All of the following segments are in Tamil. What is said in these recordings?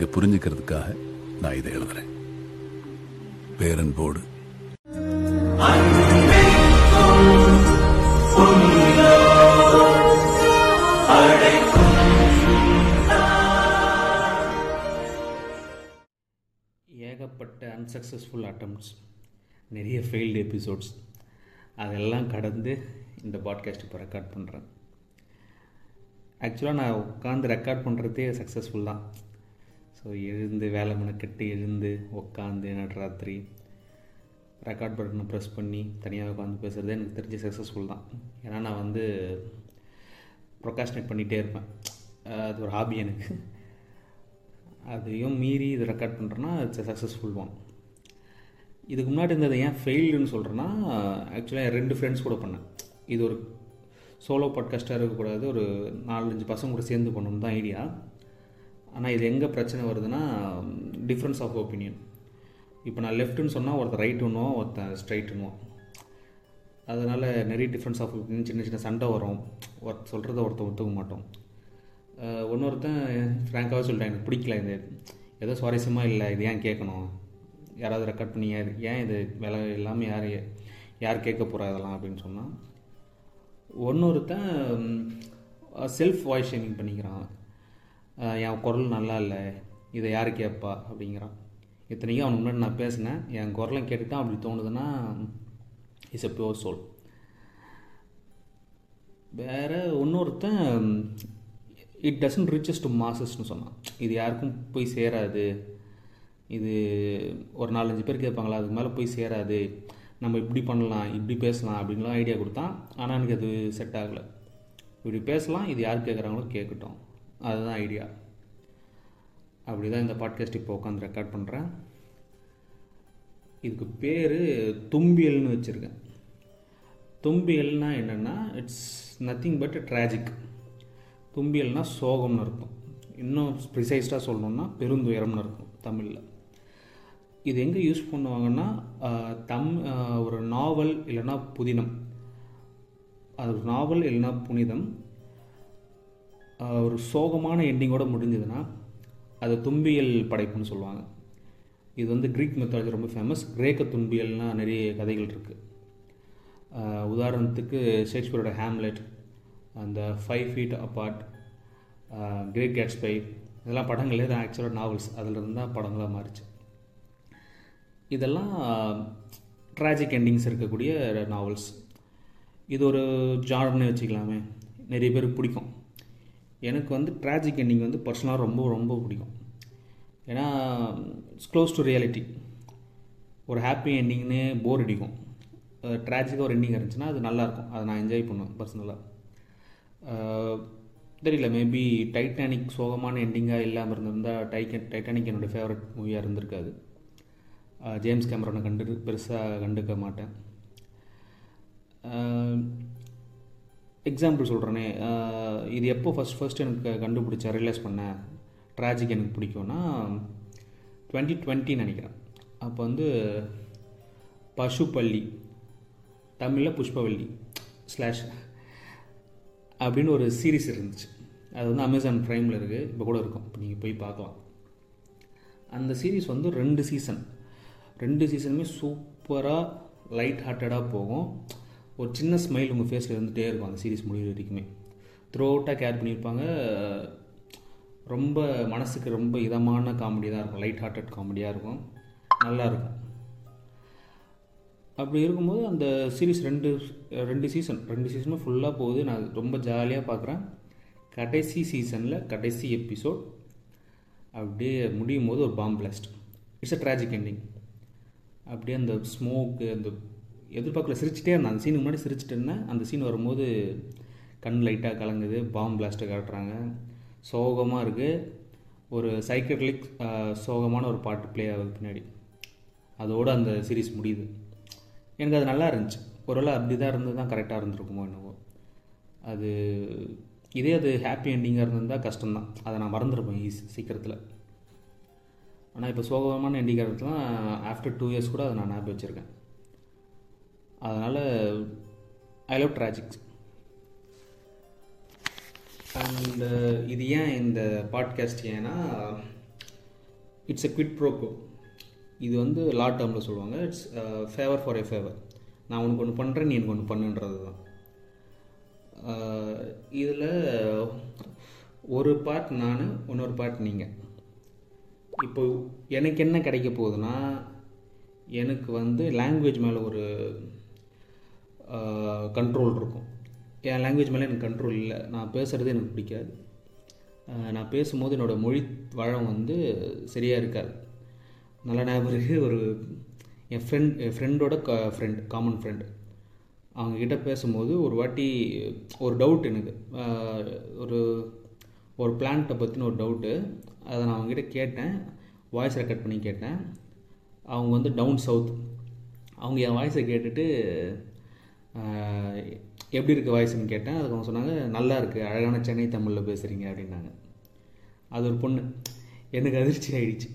நீங்க புரிஞ்சுக்கிறதுக்காக நான் இதை எழுதுறேன். பேரன்போடு. ஏகப்பட்ட அன்சக்ஸஸ்ஃபுல் அட்டம்ப்ட்ஸ் நிறைய ஃபெயில்டு எபிசோட்ஸ் அதெல்லாம் கடந்து இந்த பாட்காஸ்ட் இப்போ ரெக்கார்ட் பண்ணுறேன் ஆக்சுவலாக நான் உட்காந்து ரெக்கார்ட் பண்ணுறதே சக்ஸஸ்ஃபுல் தான். ஸோ எழுந்து வேலை மெனக்கெட்டு எழுந்து உட்காந்து நடுராத்திரி ரெக்கார்ட் பட்டனை ப்ரெஸ் பண்ணி தனியாக உட்காந்து பேசுகிறதே எனக்கு தெரிஞ்ச சக்ஸஸ்ஃபுல் தான். ஏன்னா நான் வந்து ப்ரொகாஸ்டினேட் பண்ணிகிட்டே இருப்பேன். அது ஒரு ஹாபி எனக்கு. அதையும் மீறி இது ரெக்கார்ட் பண்ணுறேன்னா இட்ஸ் சக்ஸஸ்ஃபுல் ஒன் இதுக்கு முன்னாடி இருந்தது ஏன் ஃபெயில்டுன்னு சொல்கிறேன்னா ஆக்சுவலாக ரெண்டு ஃப்ரெண்ட்ஸ் கூட பண்ணேன். இது ஒரு சோலோ பாட்காஸ்ட்டாக இருக்கக்கூடாது ஒரு நாலஞ்சு பசங்க கூட சேர்ந்து பண்ணணும் தான் ஐடியா ஆனால் இது எங்கே பிரச்சனை வருதுன்னா டிஃப்ரென்ஸ் ஆஃப் ஒப்பீனியன் இப்போ நான் லெஃப்ட்டுன்னு சொன்னால் ஒருத்தன் ரைட்டுன்னுவோம் ஒருத்தன் ஸ்ட்ரைட்டுன்னுவோம் அதனால் நிறைய டிஃப்ரென்ஸ் ஆஃப் ஒப்பீனியன் சின்ன சின்ன சண்டை வரும். ஒருத்தர் சொல்கிறத ஒருத்தன் ஒத்துக்க மாட்டோம். அஹ் இன்னொருத்தன் ஃப்ராங்காகவே சொல்லிட்டேன் எனக்கு பிடிக்கல இது. ஏதோ சுவாரஸ்யமாக இல்லை இது ஏன் கேட்கணும்? யாராவது ரெக்கார்ட் பண்ணி யார் ஏன் இது விலை இல்லாமல் யார் யார் கேட்க போகிறா இதெல்லாம்? அப்படின்னு சொன்னால் ஒன்று ஒருத்தன் செல்ஃப் வாய்ஸ் ஷேமிங் பண்ணிக்கிறான். என் குரல் நல்லா இல்லை இதை யார் கேட்பா அப்படிங்கிறான். இத்தனைக்கும் அவனுக்கு முன்னாடி நான் பேசினேன். என் குரலை கேட்டுட்டான் அப்படி தோணுதுன்னா இஸ் எ பியோர் சோல் வேறு இன்னொருத்தன் இட் டசன்ட் ரிச்சஸ் டு மாசஸ்ன்னு சொன்னான். இது யாருக்கும் போய் சேராது. இது ஒரு நாலஞ்சு பேர் கேட்பாங்களா? அதுக்கு மேலே போய் சேராது. நம்ம இப்படி பண்ணலாம் இப்படி பேசலாம் அப்படின்லாம் ஐடியா கொடுத்தான். ஆனால் எனக்கு அது செட் ஆகலை. இப்படி பேசலாம் இது யார் கேட்குறாங்களோ கேட்கட்டும். அதுதான் ஐடியா அப்படி தான் இந்த பாட்காஸ்ட் இப்போ உட்காந்து ரெக்கார்ட் பண்ணுறேன் இதுக்கு பேர் தும்பியல்னு வச்சுருக்கேன். தும்பியல்னால் என்னென்னா இட்ஸ் நத்திங் பட் ட்ராஜிக் தும்பியல்னால் சோகம்னு இருக்கும் இன்னும் ப்ரிசைஸ்டாக சொல்லணுன்னா பெருந்துயரம்னு இருக்கும் தமிழில். இது எங்கே யூஸ் பண்ணுவாங்கன்னா தம் ஒரு நாவல் இல்லைன்னா புதினம். அது ஒரு நாவல் இல்லைன்னா புனிதம். ஒரு சோகமான எண்டிங்கோட முடிஞ்சதுன்னா அது தும்பியல் படைப்புன்னு சொல்லுவாங்க. இது வந்து க்ரீக் மெத்தாலஜி ரொம்ப ஃபேமஸ் கிரேக்க துன்பியல்னால் நிறைய கதைகள் இருக்குது உதாரணத்துக்கு ஷேக்ஸ்பியரோட ஹேம்லெட் அந்த five feet apart great Gatsby இதெல்லாம் படங்களே தான் ஆக்சுவலாக நாவல்ஸ் அதில் இருந்தால் படங்களாக மாறிச்சு. இதெல்லாம் ட்ராஜிக் எண்டிங்ஸ் இருக்கக்கூடிய நாவல்ஸ் இது ஒரு ஜானர்னே வச்சுக்கலாமே. நிறைய பேருக்கு பிடிக்கும். எனக்கு வந்து ட்ராஜிக் எண்டிங் வந்து பர்சனலாக ரொம்ப ரொம்ப பிடிக்கும். ஏன்னா இட்ஸ் க்ளோஸ் டு ரியாலிட்டி ஒரு ஹாப்பி எண்டிங்னு போர் அடிக்கும். ட்ராஜிக்காக ஒரு எண்டிங் இருந்துச்சுன்னா அது நல்லாயிருக்கும். அதை நான் என்ஜாய் பண்ணுவேன் பர்சனலாக தெரியல மேபி டைட்டானிக் சோகமான எண்டிங்காக இல்லாமல் இருந்திருந்தால் டைக்க டைட்டானிக் என்னோடய ஃபேவரட் மூவியாக இருந்திருக்காது. ஜேம்ஸ் கேமரானை கண்டு பெருசாக கண்டுக்க மாட்டேன். எக்ஸாம்பிள் சொல்கிறேனே இது எப்போ ஃபஸ்ட் ஃபஸ்ட் எனக்கு கண்டுபிடிச்சா ரியலைஸ் பண்ணேன் ட்ராஜிக் எனக்கு பிடிக்கும்னா டுவெண்ட்டி டுவெண்ட்டி நினைக்கிறேன். அப்போ வந்து பசுப்பள்ளி தமிழில் புஷ்பவள்ளி ஸ்லாஷ் அப்படின்னு ஒரு சீரிஸ் இருந்துச்சு. அது வந்து அமேசான் ப்ரைமில் இருக்குது இப்போ கூட இருக்கும். இப்போ நீங்கள் போய் பார்க்கலாம். அந்த சீரிஸ் வந்து ரெண்டு சீசன் ரெண்டு சீசனுமே சூப்பராக லைட் ஹார்ட்டடாக போகும். ஒரு சின்ன ஸ்மைல் உங்கள் ஃபேஸில் இருந்துகிட்டே இருக்கும் அந்த சீரிஸ் முடிவு வரைக்குமே. த்ரோ அவுட்டாக கேர் பண்ணியிருப்பாங்க. ரொம்ப மனசுக்கு ரொம்ப இதமான காமெடி தான் இருக்கும். லைட் ஹார்ட்டட் காமெடியாக இருக்கும். நல்லாயிருக்கும் அப்படி இருக்கும்போது அந்த சீரிஸ் ரெண்டு ரெண்டு சீசன் ரெண்டு சீசனும் ஃபுல்லாக போகுது. நான் ரொம்ப ஜாலியாக பார்க்குறேன். கடைசி சீசனில் கடைசி எபிசோட் அப்படியே முடியும் போது ஒரு bomb blast it's a tragic ending அப்படியே அந்த ஸ்மோக்கு அந்த எதிர்பார்க்கல சிரிச்சிட்டே இருந்தேன். அந்த சீனுக்கு முன்னாடி சிரிச்சிட்டு இருந்தேன். அந்த சீன் வரும்போது கண் லைட்டாக கலங்குது பாம் பிளாஸ்ட்டை காட்டுறாங்க. சோகமாக இருக்குது ஒரு சைக்கட்லிக் சோகமான ஒரு பாட்டு ப்ளே ஆகுது பின்னாடி. அதோடு அந்த சீரிஸ் முடியுது. எனக்கு அது நல்லா இருந்துச்சு. ஒருவேளை அப்படி தான் இருந்து தான் கரெக்டாக இருந்திருக்குமோ என்னவோ. அது இதே அது ஹாப்பி எண்டிங்காக இருந்திருந்தால் கஷ்டம்தான். அதை நான் மறந்துருப்பேன் ஈஸி சீக்கிரத்தில். ஆனால் இப்போ சோகமான எண்டிங்காக இருக்கலாம் ஆஃப்டர் டூ இயர்ஸ் கூட அதை நான் ஞாபகம் வச்சுருக்கேன். அதனால் ஐ லவ் ட்ராஜிக்ஸ் அண்டு இது ஏன் இந்த பாட்காஸ்ட் ஏன்னா இட்ஸ் எ குவிட் ப்ரோக்கோ இது வந்து லா டேர்மில் சொல்லுவாங்க it's favour for a favour நான் உனக்கு ஒன்று பண்ணுறேன் நீ எனக்கு ஒன்று பண்ணுன்றது தான் uh, இதில் ஒரு பார்ட் நான் இன்னொரு பார்ட் நீங்கள் இப்போ எனக்கு என்ன கிடைக்க போகுதுன்னா எனக்கு வந்து லாங்குவேஜ் மேலே ஒரு கண்ட்ரோல் இருக்கும். என் லாங்குவேஜ் மேலே எனக்கு கண்ட்ரோல் இல்லை. நான் பேசுகிறது எனக்கு பிடிக்காது. நான் பேசும்போது என்னோடய மொழி வளம் வந்து சரியாக இருக்காது. நல்ல ஞாபகம் ஒரு என் ஃப்ரெண்ட் என் ஃப்ரெண்டோட க ஃப்ரெண்ட் காமன் ஃப்ரெண்டு அவங்கக்கிட்ட பேசும்போது ஒரு வாட்டி ஒரு டவுட் எனக்கு. ஒரு ஒரு பிளான்ட்டை பற்றின ஒரு டவுட்டு அதை நான் அவங்ககிட்ட கேட்டேன். வாய்ஸ் ரெக்கார்ட் பண்ணி கேட்டேன். அவங்க வந்து டவுன் சவுத் அவங்க என் வாய்ஸை கேட்டுட்டு எப்படி இருக்குது வாய்ஸ்னு கேட்டேன். அதுக்கு அவங்க சொன்னாங்க நல்லா இருக்குது அழகான சென்னை தமிழில் பேசுகிறீங்க அப்படின்னாங்க. அது ஒரு பொண்ணு. எனக்கு அதிர்ச்சி ஆகிடுச்சு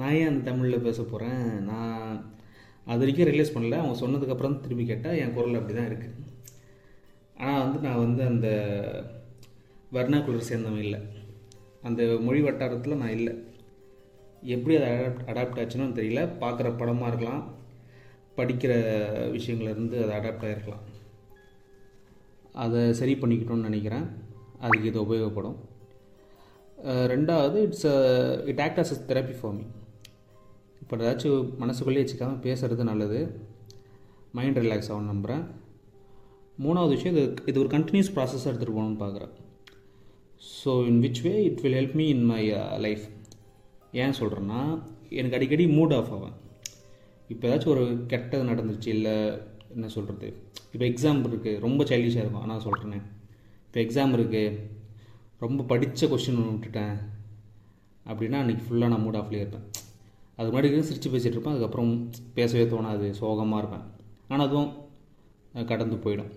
நான் ஏன் அந்த தமிழில் பேச போகிறேன் நான் அது வரைக்கும் ரியலைஸ் பண்ணல. அவங்க சொன்னதுக்கப்புறம் திரும்பி கேட்டால் என் குரல் அப்படி தான் இருக்குது ஆனால் வந்து நான் வந்து அந்த வர்ணாக்குலர் சேர்ந்தவன் இல்லை. அந்த மொழி வட்டாரத்தில் நான் இல்லை. எப்படி அது அடாப்ட் அடாப்ட் ஆச்சுன்னு தெரியல. பார்க்குற படமாக இருக்கலாம். படிக்கிற விஷயங்கள்லேருந்து அதை அடாப்ட் ஆகிருக்கலாம் அதை சரி பண்ணிக்கிட்டோம்னு நினைக்கிறேன். அதுக்கு இது உபயோகப்படும். ரெண்டாவது it's it act as therapy for me இப்போ ஏதாச்சும் மனசுக்குள்ளேயே வச்சுக்காமல் பேசுகிறது நல்லது. மைண்ட் ரிலாக்ஸ் ஆகும் நம்புகிறேன் மூணாவது விஷயம் இது இது ஒரு கண்டினியூஸ் ப்ராசஸாக எடுத்துகிட்டு போகணும்னு பார்க்குறேன் so in which way it will help me in my life ஏன் சொல்கிறேன்னா எனக்கு அடிக்கடி மூட் ஆஃப் ஆவேன். இப்போ ஏதாச்சும் ஒரு கெட்டது நடந்துச்சு இல்லை என்ன சொல்கிறது இப்போ எக்ஸாம் இருக்குது ரொம்ப சைல்டிஷாக இருக்கும். ஆனால் சொல்கிறேனே இப்போ எக்ஸாம் இருக்குது ரொம்ப படித்த கொஸ்டின் விட்டுட்டேன். அப்படின்னா அன்றைக்கி ஃபுல்லாக நான் மூட் ஆஃப்லேயே இருப்பேன். அது முன்னாடி சிரித்து பேசிகிட்டு இருப்பேன். அதுக்கப்புறம் பேசவே தோணாது. சோகமாக இருப்பேன். ஆனால் அதுவும் கடந்து போயிடும்.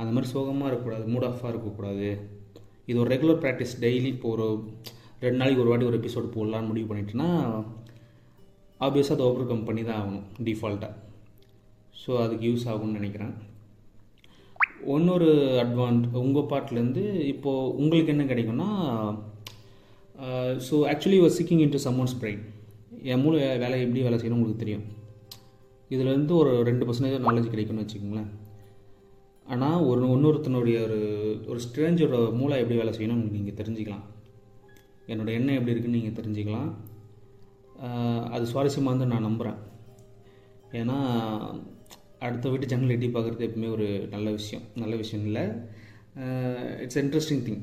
அந்த மாதிரி சோகமாக இருக்கக்கூடாது மூட் ஆஃபாக இருக்கக்கூடாது. இது ஒரு ரெகுலர் ப்ராக்டிஸ் டெய்லி இப்போ ஒரு ரெண்டு நாளைக்கு ஒரு வாட்டி ஒரு எபிசோடு போடலான்னு முடிவு பண்ணிட்டேன்னா ஆப்வியஸாக அதை ஓவர் கம் பண்ணி தான் ஆகணும் டிஃபால்ட்டாக ஸோ அதுக்கு யூஸ் ஆகும்னு நினைக்கிறேன். இன்னொரு அட்வான்ட் உங்கள் பார்ட்லேருந்து இப்போது உங்களுக்கு என்ன கிடைக்கும்னா so actually we're seeking into someone's brain என் மூளை வேலை எப்படி வேலை செய்யணும் உங்களுக்கு தெரியும். இதுலேருந்து ஒரு ரெண்டு பர்சன்டேஜ் நாலேஜ் கிடைக்கும்னு வச்சுக்கோங்களேன். ஆனால் ஒரு இன்னொருத்தனுடைய ஒரு ஒரு ஸ்ட்ரேஞ்சரோட மூளை எப்படி வேலை செய்யணும் நீங்கள் தெரிஞ்சுக்கலாம். என்னோட எண்ணம் எப்படி இருக்குன்னு நீங்கள் தெரிஞ்சுக்கலாம். அது சுவாரஸ்யமாக வந்து நான் நம்புகிறேன் ஏன்னா அடுத்த வீட்டு ஜன்னல் எட்டி பார்க்குறது எப்பவுமே ஒரு நல்ல விஷயம். நல்ல விஷயம் இல்லை. இட்ஸ் இன்ட்ரெஸ்டிங் திங்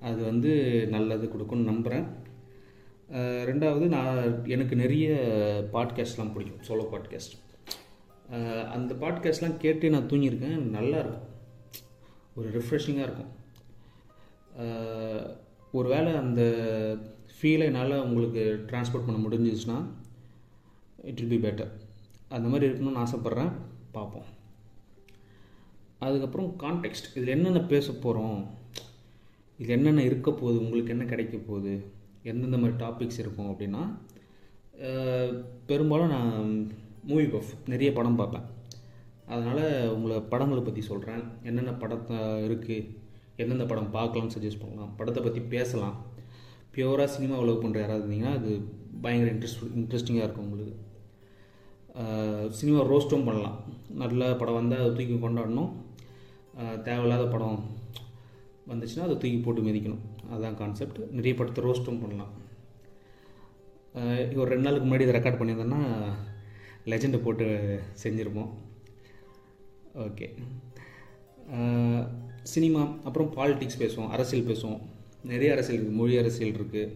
அது வந்து நல்லது கொடுக்கும்னு நம்புகிறேன் ரெண்டாவது நான் எனக்கு நிறைய பாட்காஸ்ட்லாம் பிடிக்கும். Solo podcast. அந்த பாட்காஸ்ட்லாம் கேட்டு நான் தூங்கியிருக்கேன். நல்லா இருக்கும். ஒரு ரிஃப்ரெஷிங்காக இருக்கும். ஒரு வேளை அந்த ஃபீலை என்னால் உங்களுக்கு ட்ரான்ஸ்போர்ட் பண்ண முடிஞ்சிச்சுன்னா இட் வில் பி பெட்டர் அந்த மாதிரி இருக்கணும்னு ஆசைப்பட்றேன். பார்ப்போம். அதுக்கப்புறம் கான்டெக்ட் இதில் என்னென்ன பேச போகிறோம் இது என்னென்ன இருக்க போகுது? உங்களுக்கு என்ன கிடைக்க போகுது? எந்தெந்த மாதிரி டாபிக்ஸ் இருக்கும் அப்படின்னா பெரும்பாலும் நான் மூவி பஃப் நிறைய படம் பார்ப்பேன். அதனால் உங்களை படங்களை பற்றி சொல்கிறேன் என்னென்ன படத்தை இருக்குது எந்தெந்த படம் பார்க்கலாம்னு சஜஸ்ட் பண்ணலாம். படத்தை பற்றி பேசலாம். பியூராக சினிமா லவ் பண்ணுற யாராவது இருந்தீங்கன்னா அது பயங்கர இன்ட்ரெஸ்ட் இன்ட்ரெஸ்டிங்காக இருக்கும் உங்களுக்கு. சினிமா ரோஸ்ட்டும் பண்ணலாம். நல்ல படம் வந்தால் அதை தூக்கி கொண்டாடணும். தேவையில்லாத படம் வந்துச்சுன்னா அதை தூக்கி போட்டு மிதிக்கணும். அதுதான் கான்செப்ட் நிறைய படத்தை ரோஸ்ட்டும் பண்ணலாம். ஒரு ரெண்டு நாளுக்கு முன்னாடி இதை ரெக்கார்ட் பண்ணியிருந்தேன்னா லெஜெண்டை போட்டு செஞ்சுருப்போம். ஓகே சினிமா அப்புறம் பாலிட்டிக்ஸ் பேசுவோம். அரசியல் பேசுவோம். நிறைய அரசியல் இருக்குது மொழி அரசியல் இருக்குது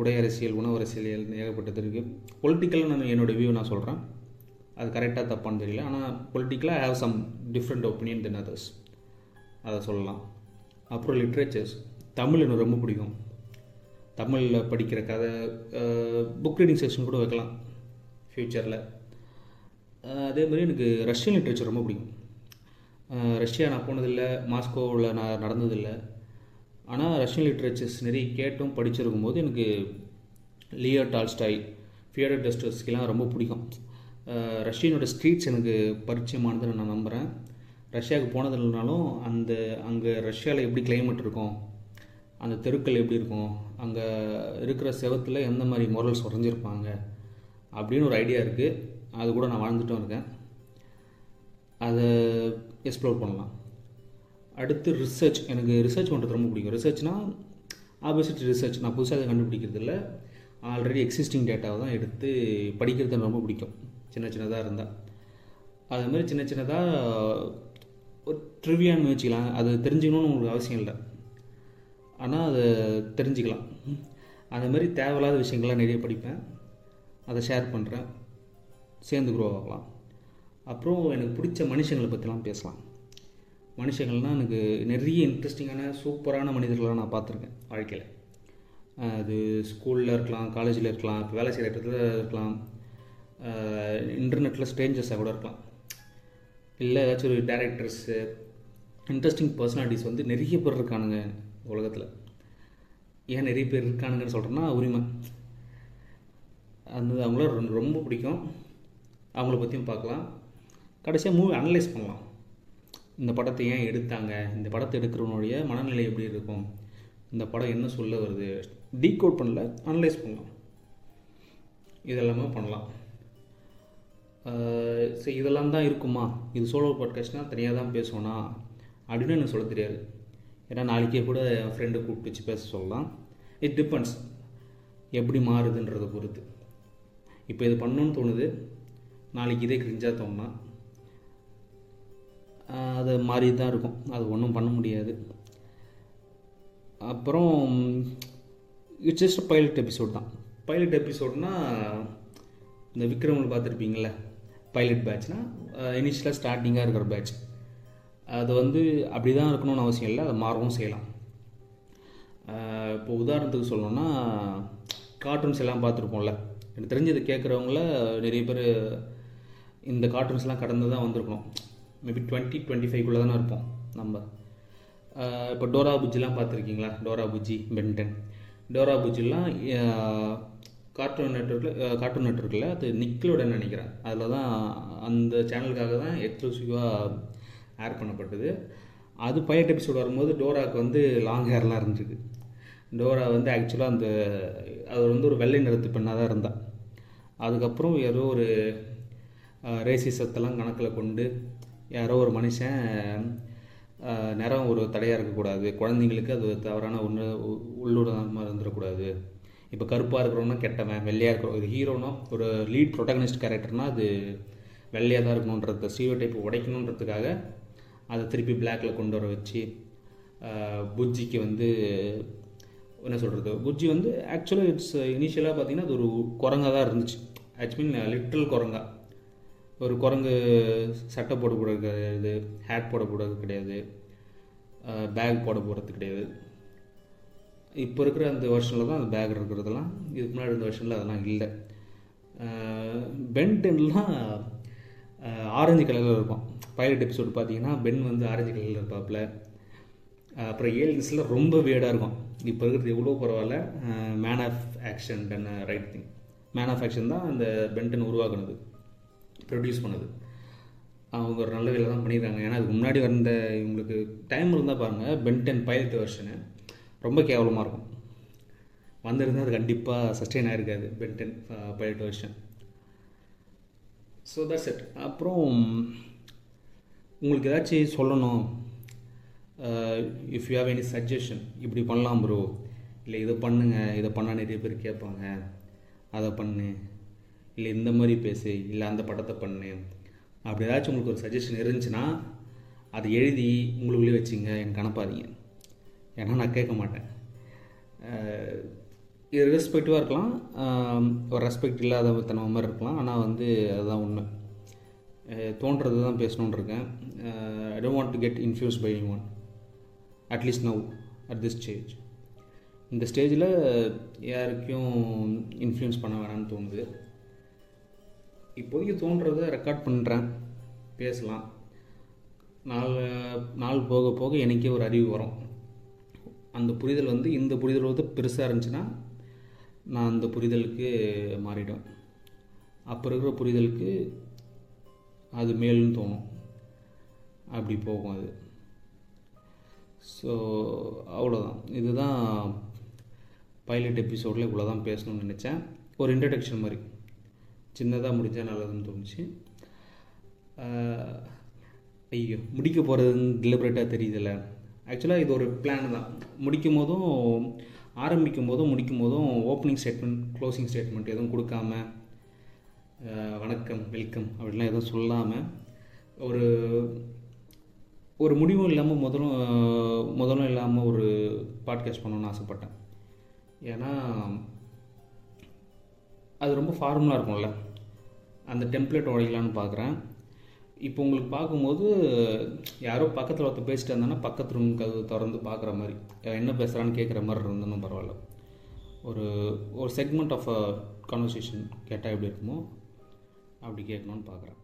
உடை அரசியல் உணவு அரசியல் ஏகப்பட்டது இருக்குது பொலிட்டிக்கலாக நான் என்னோடய வியூ நான் சொல்கிறேன் அது கரெக்டாக தப்பான்னு தெரியல. ஆனால் பொலிட்டிக்கலாக have some different opinion than others அதை சொல்லலாம். அப்புறம் லிட்ரேச்சர்ஸ் தமிழ் எனக்கு ரொம்ப பிடிக்கும். தமிழில் படிக்கிற கதை புக் ரீடிங் செக்ஷன் கூட வைக்கலாம். ஃப்யூச்சரில் அதே மாதிரி எனக்கு ரஷ்யன் லிட்ரேச்சர் ரொம்ப பிடிக்கும். ரஷ்யா நான் போனதில்லை. மாஸ்கோவில் நான் நடந்ததில்லை. ஆனால் ரஷ்யன் லிட்ரேச்சர்ஸ் நிறைய கேட்டும் படிச்சிருக்கும் போது எனக்கு லியோ டால்ஸ்டாய் ஃபியடர் டஸ்டர்ஸ்கிலாம் ரொம்ப பிடிக்கும். ரஷ்யனோட ஸ்ட்ரீட்ஸ் எனக்கு பரிச்சயமானதுன்னு நான் நம்புகிறேன் ரஷ்யாவுக்கு போனது இல்லைனாலும் அந்த அங்கே ரஷ்யாவில் எப்படி கிளைமேட் இருக்கும் அந்த தெருக்கள் எப்படி இருக்கும் அங்கே இருக்கிற செவத்தில் எந்த மாதிரி மொரல்ஸ் உறைஞ்சிருப்பாங்க அப்படின்னு ஒரு ஐடியா இருக்குது அது கூட நான் வாழ்ந்துட்டும் இருக்கேன். அதை எக்ஸ்ப்ளோர் பண்ணலாம். அடுத்து ரிசர்ச் எனக்கு ரிசர்ச் பண்ணுறது ரொம்ப பிடிக்கும். ரிசர்ச்னால் ஆப்போசிட் ரிசர்ச் நான் புதுசாக அதை கண்டுபிடிக்கிறது இல்லை ஆல்ரெடி எக்ஸிஸ்டிங் டேட்டாவை தான் எடுத்து படிக்கிறது எனக்கு ரொம்ப பிடிக்கும். சின்ன சின்னதாக இருந்தால் அது மாதிரி சின்ன சின்னதாக ஒரு ட்ரிவியான்னு வச்சுக்கலாம். அது தெரிஞ்சுக்கணும்னு உங்களுக்கு அவசியம் இல்லை. ஆனால் அதை தெரிஞ்சுக்கலாம். அந்த மாதிரி தேவையில்லாத விஷயங்கள்லாம் நிறைய படிப்பேன். அதை ஷேர் பண்ணுறேன் சேர்ந்து குரோ ஆகலாம். அப்புறம் எனக்கு பிடிச்ச மனுஷங்களை பற்றிலாம் பேசலாம். மனுஷங்கள்னால் எனக்கு நிறைய இன்ட்ரெஸ்டிங்கான சூப்பரான மனிதர்களாக நான் பார்த்துருக்கேன் வாழ்க்கையில். அது ஸ்கூலில் இருக்கலாம் காலேஜில் இருக்கலாம் இப்போ வேலை செய்கிற இடத்துல இருக்கலாம். இன்டர்நெட்டில் ஸ்ட்ரேஞ்சர்ஸாக கூட இருக்கலாம். இல்லை ஏதாச்சும் ஒரு டேரக்டர்ஸு இன்ட்ரெஸ்டிங் பர்சனாலிட்டிஸ் வந்து நிறைய பேர் இருக்கானுங்க உலகத்தில். ஏன் நிறைய பேர் இருக்கானுங்கன்னு சொல்கிறேன்னா உரிமை. அந்த அவங்கள ரொம்ப பிடிக்கும். அவங்கள பற்றியும் பார்க்கலாம். கடைசியாக மூவி அனலைஸ் பண்ணலாம். இந்த படத்தை ஏன் எடுத்தாங்க? இந்த படத்தை எடுக்கிறவனுடைய மனநிலை எப்படி இருக்கும்? இந்த படம் என்ன சொல்ல வருது? டீகோட் பண்ணல அனலைஸ் பண்ணலாம். இதெல்லாமே பண்ணலாம். சரி இதெல்லாம் தான் இருக்குமா? இது சோலோ பாட்காஸ்ட்னால் தனியாக தான் பேசுவோனா அப்படின்னு எனக்கு சொல்ல தெரியாது. ஏன்னா நாளைக்கே கூட என் ஃப்ரெண்டை கூப்பிட்டு வச்சு பேச சொல்லலாம். இட் டிபெண்ட்ஸ் எப்படி மாறுதுன்றதை பொறுத்து. இப்போ இது பண்ணணும்னு தோணுது. நாளைக்கு இதே கிரிஞ்சாக தோணுனா அது மாறி தான் இருக்கும். அது ஒன்றும் பண்ண முடியாது. அப்புறம் இட்ஸ் ஜஸ்ட் பைலட் எபிசோட் தான். பைலட் எபிசோட்னா இந்த விக்ரமில் பார்த்துருப்பீங்கள பைலட் பேட்ச்னா இனிஷியலாக ஸ்டார்டிங்காக இருக்கிற பேட்ச் அது வந்து அப்படி தான் இருக்கணும்னு அவசியம் இல்லை அதை மாறவும் செய்யலாம். இப்போ உதாரணத்துக்கு சொல்லணும்னா கார்ட்டூன்ஸ் எல்லாம் பார்த்துருப்போம்ல. எனக்கு தெரிஞ்சது கேட்குறவங்கள நிறைய பேர் இந்த கார்ட்டூன்ஸ்லாம் கடந்து தான் வந்திருக்கணும். மேபி டுவெண்ட்டி டுவெண்ட்டி ஃபைவ்குள்ளே தானே இருப்போம் நம்ம. இப்போ டோரா புஜ்ஜிலாம் பார்த்துருக்கீங்களா? Dora Bujji Ben ten Dora புஜ்ஜிலாம் cartoon நெட்ஒர்க்கில் கார்ட்டூன் நெட்ஒர்க்கில் அது நிக்கலோட நினைக்கிறேன். அதில் தான் அந்த சேனலுக்காக தான் எக்ஸ்க்ளூசிவாக ஏர் பண்ணப்பட்டது. அது பைலட் எபிசோடு வரும்போது டோராவுக்கு வந்து லாங் ஹேர்லாம் இருந்துருக்கு டோரா வந்து ஆக்சுவலாக அந்த அது வந்து ஒரு வெள்ளை நிறத்து பெண்ணாக தான் இருந்தாள் அதுக்கப்புறம் ஏதோ ஒரு ரேசிசத்தெல்லாம் கணக்கில் கொண்டு யாரோ ஒரு மனுஷன் நேரம் நிறம் ஒரு தடையாக இருக்கக்கூடாது. குழந்தைங்களுக்கு அது தவறான ஒன்று உள்ளுடமாக இருந்துடக்கூடாது. இப்போ கருப்பாக இருக்கிறவனா கெட்டவன் வெள்ளையாக இருக்கிறோம் ஒரு ஹீரோனா ஒரு லீட் ப்ரொட்டகனிஸ்ட் கேரக்டர்னா அது வெள்ளையாக தான் இருக்கணுன்றத ஸ்டீரியோ டைப் உடைக்கணுன்றதுக்காக அதை திருப்பி பிளாக்ல கொண்டு வர வச்சு புஜ்ஜிக்கு வந்து என்ன சொல்கிறது புஜ்ஜி வந்து ஆக்சுவலாக இட்ஸ் இனிஷியலாக பார்த்தீங்கன்னா அது ஒரு குரங்காக தான் இருந்துச்சு. ஆக்சுவலி லிட்டில் குரங்கா. ஒரு குரங்கு சட்டை போடக்கூடாது கிடையாது ஹேட் போடக்கூடாது கிடையாது பேக் போட போகிறது கிடையாது. இப்போ இருக்கிற அந்த வருஷனில் தான் அந்த பேக் இருக்கிறதெல்லாம் இதுக்கு முன்னாடி இருந்த வருஷனில் அதெல்லாம் இல்லை. பென்டென்லாம் ஆரஞ்சு கலரில் இருக்கும். பைலட் எபிசோடு பார்த்தீங்கன்னா பென் வந்து ஆரஞ்சு கலரில் இருப்பாப்புல. அப்புறம் ஏலியன்ஸில் ரொம்ப வேடாக இருக்கும். இப்போ இருக்கிறது எவ்வளோ பரவாயில்ல. Man of action Ben right thing man of action தான் அந்த பென்டன் உருவாக்குனது. ப்ரொடியூஸ் பண்ணது. அவங்க ஒரு நல்ல வேலை தான் பண்ணியிருக்காங்க ஏன்னா அதுக்கு முன்னாடி வந்த இவங்களுக்கு டைம் இருந்தால் பாருங்கள் பென்டென் பயிலத்து வருஷனு ரொம்ப கேவலமாக இருக்கும். வந்திருந்தால் அது கண்டிப்பாக சஸ்டெயின் ஆகிருக்காது pentene pilot version so that's it அப்புறம் உங்களுக்கு ஏதாச்சும் சொல்லணும்? If you have any suggestion இப்படி பண்ணலாம் ப்ரோ இல்லை இதை பண்ணுங்க இதை பண்ணால் நிறைய பேர் கேட்பாங்க. அதை பண்ணு. இல்லை இந்த மாதிரி பேசு இல்லை அந்த படத்தை பண்ணு. அப்படி ஏதாச்சும் உங்களுக்கு ஒரு சஜஷன் இருந்துச்சுன்னா அதை எழுதி உங்களுக்குள்ளே வச்சுங்க எனக்கு அனுப்பாதீங்க ஏன்னா நான் கேட்க மாட்டேன். இது ரெஸ்பெக்டிவாக இருக்கலாம் ஒரு ரெஸ்பெக்ட் இல்லாத தன மாதிரி இருக்கலாம். ஆனால் வந்து அதுதான் உண்மை. தோன்றது தான் பேசணுன்னு இருக்கேன். I don't want to get infused by anyone at least now at this stage இந்த ஸ்டேஜில் யாருக்கும் இன்ஃப்ளூயன்ஸ் பண்ண வேணாம்னு தோணுது. இப்போதைக்கு தோன்றதை ரெக்கார்ட் பண்ணுறேன் பேசலாம். நாள் நாள் போக போக எனக்கே ஒரு அறிவு வரும். அந்த புரிதல் வந்து இந்த புரிதல் வந்து பெருசாக இருந்துச்சுன்னா நான் அந்த புரிதலுக்கு மாறிடும். அப்போ இருக்கிற புரிதலுக்கு அது மேலும் தோணும். அப்படி போகும் அது. ஸோ அவ்வளோதான் இதுதான் பைலட் எபிசோடில் இவ்வளோ தான் பேசணும்னு நினச்சேன். ஒரு இன்ட்ரடக்ஷன் மாதிரி. சின்னதாக முடிஞ்சால் நல்லதுன்னு தோணுச்சு. ஐயோ முடிக்க போகிறதுன்னு டெலிபரேட்டாக தெரியுதில்ல. ஆக்சுவலாக இது ஒரு பிளான் தான். முடிக்கும் போதும் ஆரம்பிக்கும் போதும் முடிக்கும் போதும் ஓப்பனிங் ஸ்டேட்மெண்ட் க்ளோசிங் ஸ்டேட்மெண்ட் எதுவும் கொடுக்காம வணக்கம் வெல்கம் அப்படிலாம் எதுவும் சொல்லாமல் ஒரு ஒரு முடிவும் இல்லாமல் முதலும் முதலும் இல்லாமல் ஒரு பாட்காஸ்ட் பண்ணணும்னு ஆசைப்பட்டேன். ஏன்னா அது ரொம்ப ஃபார்முலாக இருக்கும்ல. அந்த டெம்ப்ளேட் உடைக்கலான்னு பார்க்குறேன் இப்போ உங்களுக்கு பார்க்கும்போது யாரோ பக்கத்தில் ஒருத்தர் பேசிட்டு இருந்தாங்கன்னா பக்கத்து ரூம் கதவு திறந்து பார்க்குற மாதிரி என்ன பேசுகிறான்னு கேட்குற மாதிரி இருந்தாலும் பரவாயில்ல. ஒரு ஒரு செக்மெண்ட் ஆஃப் அ கான்வர்சேஷன் கேட்டால் எப்படி இருக்குமோ அப்படி கேட்கணும்னு பார்க்குறேன்